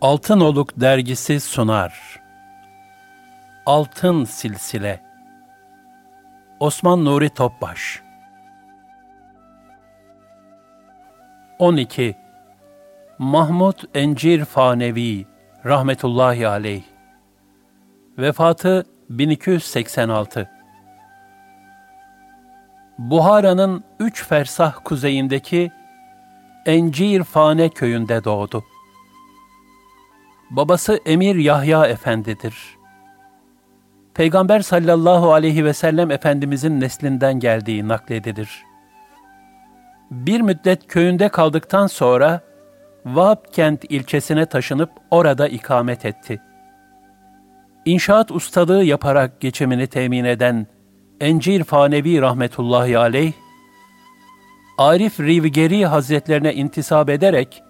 Altın Oluk dergisi sunar. Altın Silsile Osman Nuri Topbaş 12. Mahmud Encir Fanevi rahmetullahi aleyh Vefatı 1286 Buhara'nın üç fersah kuzeyindeki Encir Fane köyünde doğdu. Babası Emir Yahya Efendidir. Peygamber sallallahu aleyhi ve sellem Efendimizin neslinden geldiği nakledilir. Bir müddet köyünde kaldıktan sonra Vahapkent ilçesine taşınıp orada ikamet etti. İnşaat ustalığı yaparak geçimini temin eden Encir Fanevi rahmetullahi aleyh, Arif Rivgeri Hazretlerine intisap ederek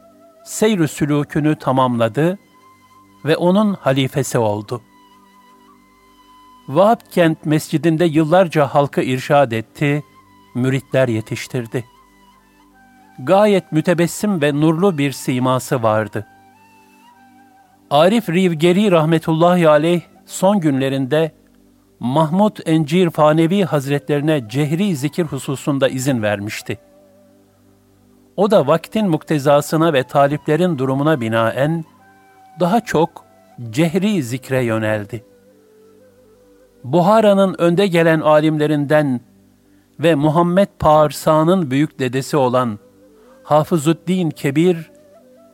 seyr-ü sülûkünü tamamladı ve onun halifesi oldu. Vahapkent mescidinde yıllarca halkı irşad etti, müritler yetiştirdi. Gayet mütebessim ve nurlu bir siması vardı. Arif Rivgeri rahmetullahi aleyh son günlerinde Mahmud Encir Fanevi Hazretlerine cehri zikir hususunda izin vermişti. O da vaktin muktezasına ve taliplerin durumuna binaen daha çok cehri zikre yöneldi. Buhara'nın önde gelen alimlerinden ve Muhammed Parsa'nın büyük dedesi olan Hafızuddin Kebir,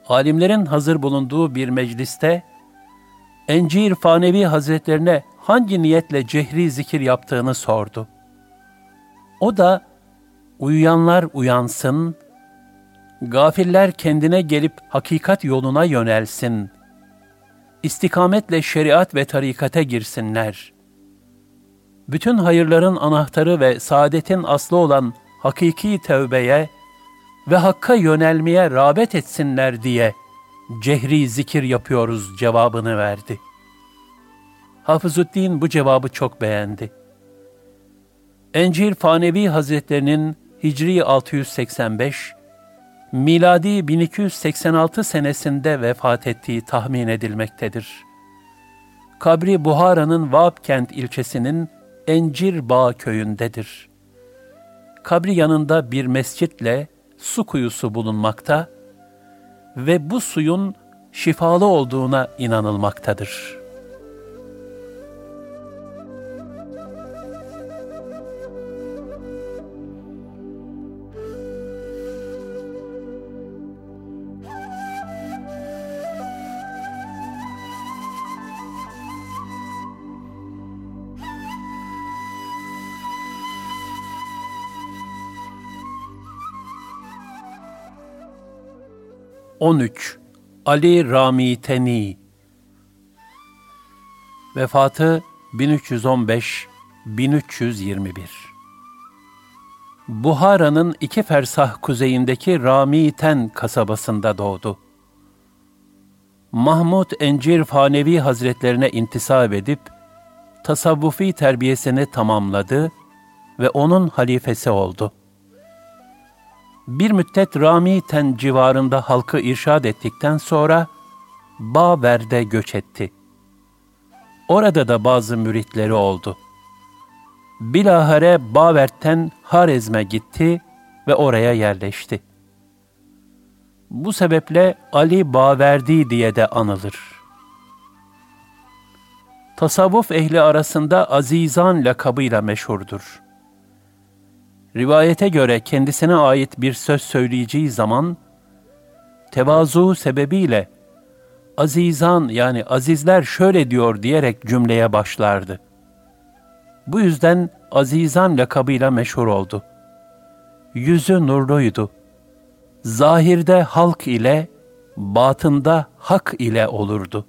alimlerin hazır bulunduğu bir mecliste, Encir Fanevi Hazretlerine hangi niyetle cehri zikir yaptığını sordu. O da, uyuyanlar uyansın, gafiller kendine gelip hakikat yoluna yönelsin istikametle şeriat ve tarikate girsinler. Bütün hayırların anahtarı ve saadetin aslı olan hakiki tevbeye ve hakka yönelmeye rağbet etsinler diye cehri zikir yapıyoruz cevabını verdi. Hafızuddin bu cevabı çok beğendi. Encir Fanevi Hazretlerinin Hicri 685, miladi 1286 senesinde vefat ettiği tahmin edilmektedir. Kabri Buhara'nın Vapkent ilçesinin Encir Bağ köyündedir. Kabri yanında bir mescitle su kuyusu bulunmakta ve bu suyun şifalı olduğuna inanılmaktadır.'' 13. Ali Rami Teni Vefatı 1315-1321 Buhara'nın iki fersah kuzeyindeki Ramiten kasabasında doğdu. Mahmud Encir Fanevi Hazretlerine intisap edip, tasavvufi terbiyesini tamamladı ve onun halifesi oldu.'' Bir müddet Ramiten civarında halkı irşad ettikten sonra Baver'de göç etti. Orada da bazı müritleri oldu. Bilahare Baver'ten Harezm'e gitti ve oraya yerleşti. Bu sebeple Ali Baverdi diye de anılır. tasavvuf ehli arasında Azizan lakabıyla meşhurdur. Rivayete göre kendisine ait bir söz söyleyeceği zaman, tevazu sebebiyle Azizan yani azizler şöyle diyor diyerek cümleye başlardı. Bu yüzden Azizan lakabıyla meşhur oldu. Yüzü nurluydu. Zahirde halk ile, batında hak ile olurdu.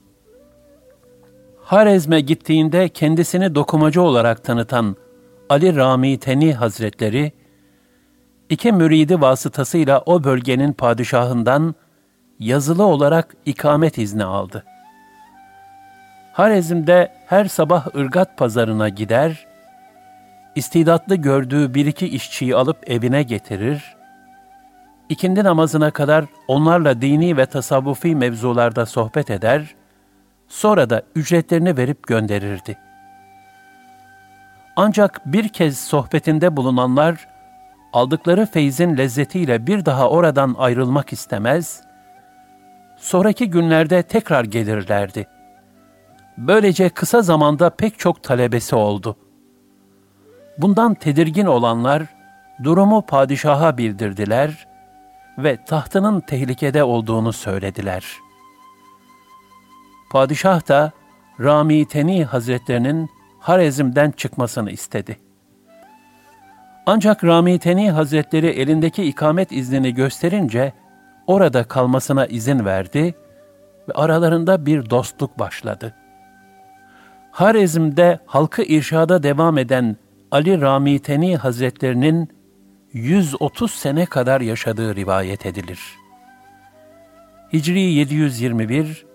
Harezm'e gittiğinde kendisini dokumacı olarak tanıtan Ali Rami Teni Hazretleri, iki müridi vasıtasıyla o bölgenin padişahından yazılı olarak ikamet izni aldı. Harezm'de her sabah ırgat pazarına gider, istidatlı gördüğü bir iki işçiyi alıp evine getirir, ikindi namazına kadar onlarla dini ve tasavvufi mevzularda sohbet eder, sonra da ücretlerini verip gönderirdi. Ancak bir kez sohbetinde bulunanlar, aldıkları feyzin lezzetiyle bir daha oradan ayrılmak istemez, sonraki günlerde tekrar gelirlerdi. Böylece kısa zamanda pek çok talebesi oldu. Bundan tedirgin olanlar, durumu padişaha bildirdiler ve tahtının tehlikede olduğunu söylediler. Padişah da Rami Hazretlerinin Harezm'den çıkmasını istedi. Ancak Rami Teni Hazretleri elindeki ikamet iznini gösterince orada kalmasına izin verdi ve aralarında bir dostluk başladı. Harezm'de halkı irşada devam eden Ali Rami Teni Hazretlerinin 130 sene kadar yaşadığı rivayet edilir. Hicri 721,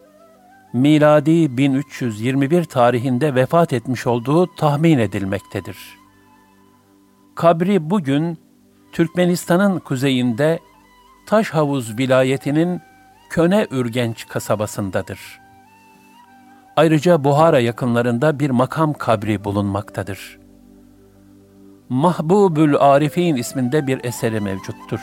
miladi 1321 tarihinde vefat etmiş olduğu tahmin edilmektedir. Kabri bugün Türkmenistan'ın kuzeyinde Taşhavuz vilayetinin Köne Ürgenç kasabasındadır. Ayrıca Buhara yakınlarında bir makam kabri bulunmaktadır. Mahbubül Arifin isminde bir eseri mevcuttur.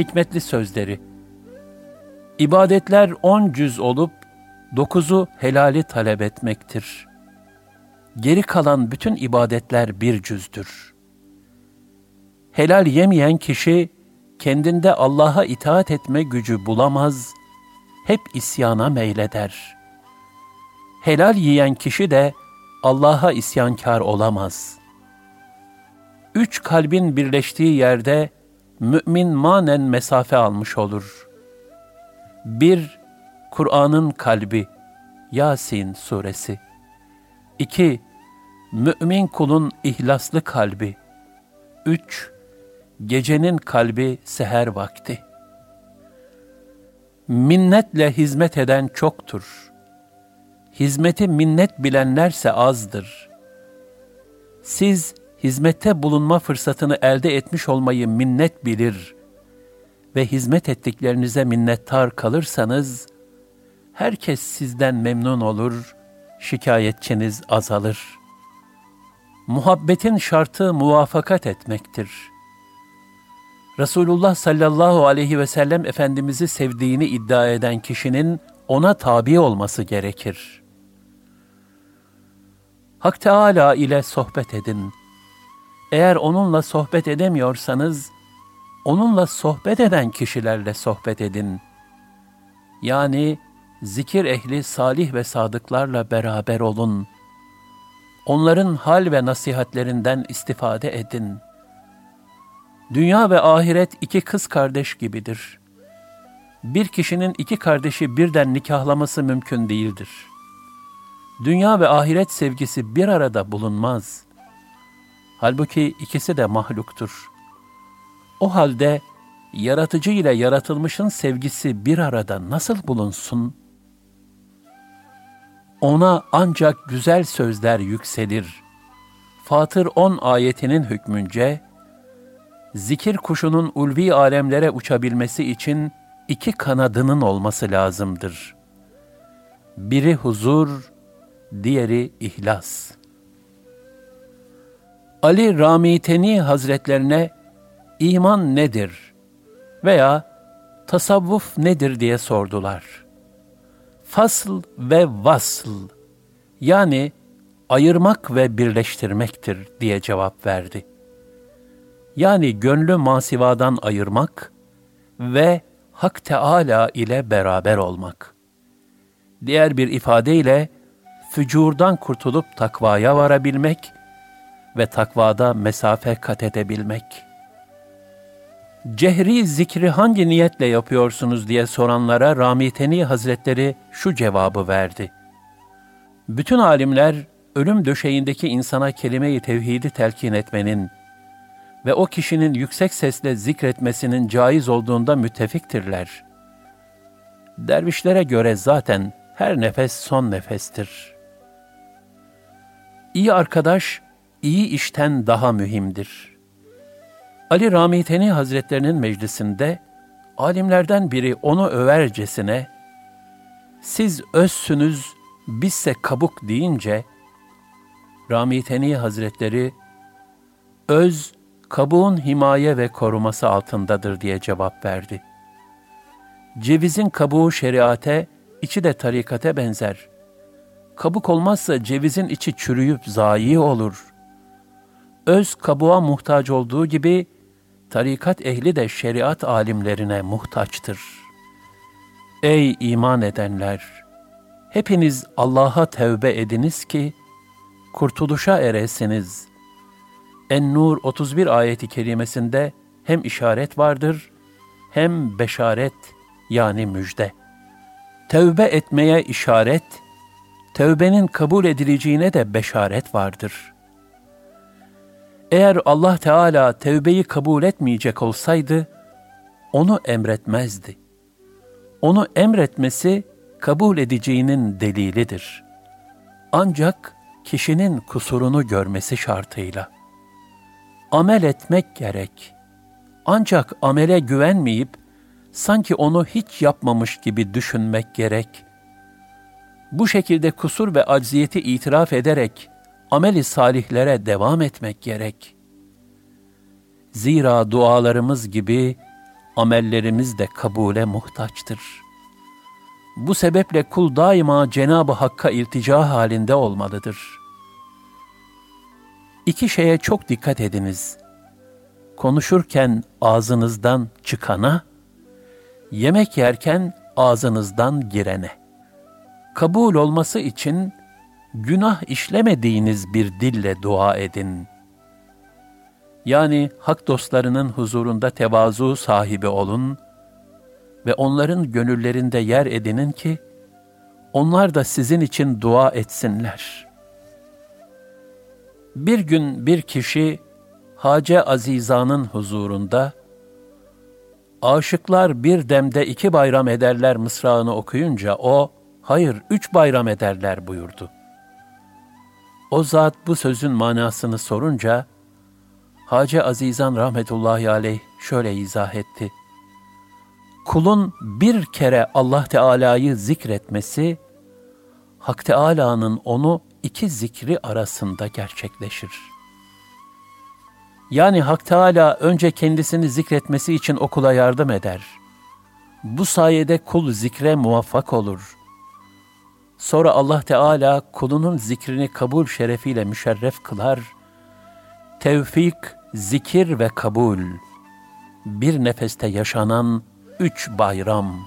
Hikmetli sözleri. İbadetler on cüz olup, dokuzu helali talep etmektir. Geri kalan bütün ibadetler bir cüzdür. Helal yemeyen kişi, kendinde Allah'a itaat etme gücü bulamaz, hep isyana meyleder. Helal yiyen kişi de Allah'a isyankar olamaz. Üç kalbin birleştiği yerde, mümin manen mesafe almış olur. Bir, Kur'an'ın kalbi, Yasin suresi. İki, mümin kulun ihlaslı kalbi. Üç, gecenin kalbi seher vakti. Minnetle hizmet eden çoktur. Hizmeti minnet bilenlerse azdır. Siz hizmette bulunma fırsatını elde etmiş olmayı minnet bilir ve hizmet ettiklerinize minnettar kalırsanız, herkes sizden memnun olur, şikayetçiniz azalır. Muhabbetin şartı muvafakat etmektir. Resulullah sallallahu aleyhi ve sellem Efendimiz'i sevdiğini iddia eden kişinin ona tabi olması gerekir. Hak Teala ile sohbet edin.'' Eğer onunla sohbet edemiyorsanız, onunla sohbet eden kişilerle sohbet edin. Yani zikir ehli salih ve sadıklarla beraber olun. Onların hal ve nasihatlerinden istifade edin. Dünya ve ahiret iki kız kardeş gibidir. Bir kişinin iki kardeşi birden nikahlaması mümkün değildir. Dünya ve ahiret sevgisi bir arada bulunmaz.'' Halbuki ikisi de mahluktur. O halde yaratıcı ile yaratılmışın sevgisi bir arada nasıl bulunsun? Ona ancak güzel sözler yükselir. Fatır 10 ayetinin hükmünce, zikir kuşunun ulvi alemlere uçabilmesi için iki kanadının olması lazımdır. Biri huzur, diğeri ihlas. Ali Ramiteni Hazretlerine iman nedir veya tasavvuf nedir diye sordular. Fasl ve vasl yani ayırmak ve birleştirmektir diye cevap verdi. Yani gönlü masivadan ayırmak ve Hak Teala ile beraber olmak. Diğer bir ifadeyle fücurdan kurtulup takvaya varabilmek ve takvada mesafe kat edebilmek. Cehri zikri hangi niyetle yapıyorsunuz diye soranlara Ramiteni Hazretleri şu cevabı verdi. Bütün alimler ölüm döşeğindeki insana kelime-i tevhidi telkin etmenin ve o kişinin yüksek sesle zikretmesinin caiz olduğunda müttefiktirler. Dervişlere göre zaten her nefes son nefestir. İyi arkadaş, iyi işten daha mühimdir. Ali Ramiteni Hazretlerinin meclisinde alimlerden biri onu övercesine siz özsünüz, bizse kabuk deyince Ramiteni Hazretleri öz kabuğun himaye ve koruması altındadır diye cevap verdi. Cevizin kabuğu şeriate, içi de tarikate benzer. Kabuk olmazsa cevizin içi çürüyüp zayi olur. Öz kabuğa muhtaç olduğu gibi, tarikat ehli de şeriat alimlerine muhtaçtır. Ey iman edenler! Hepiniz Allah'a tevbe ediniz ki, kurtuluşa eresiniz. En-Nur 31 ayeti kerimesinde hem işaret vardır, hem beşaret yani müjde. Tevbe etmeye işaret, tevbenin kabul edileceğine de beşaret vardır. Eğer Allah Teala tevbeyi kabul etmeyecek olsaydı, onu emretmezdi. Onu emretmesi, kabul edeceğinin delilidir. Ancak kişinin kusurunu görmesi şartıyla. Amel etmek gerek. Ancak amele güvenmeyip, sanki onu hiç yapmamış gibi düşünmek gerek. Bu şekilde kusur ve acziyeti itiraf ederek, ameli salihlere devam etmek gerek. Zira dualarımız gibi amellerimiz de kabule muhtaçtır.'' Bu sebeple kul daima Cenab-ı Hakk'a iltica halinde olmalıdır. İki şeye çok dikkat ediniz. Konuşurken ağzınızdan çıkana, yemek yerken ağzınızdan girene. Kabul olması için günah işlemediğiniz bir dille dua edin. Yani hak dostlarının huzurunda tevazu sahibi olun ve onların gönüllerinde yer edinin ki, onlar da sizin için dua etsinler. Bir gün bir kişi Hace Aziza'nın huzurunda, aşıklar bir demde iki bayram ederler mısrağını okuyunca o, hayır üç bayram ederler buyurdu. O zat bu sözün manasını sorunca, Hace Azizan rahmetullahi aleyh şöyle izah etti kulun bir kere Allah Teala'yı zikretmesi, Hak Teala'nın onu iki zikri arasında gerçekleşir. Yani Hak Teala önce kendisini zikretmesi için okula yardım eder. Bu sayede kul zikre muvaffak olur. Sonra Allah Teala kulunun zikrini kabul şerefiyle müşerref kılar. Tevfik, zikir ve kabul bir nefeste yaşanan üç bayram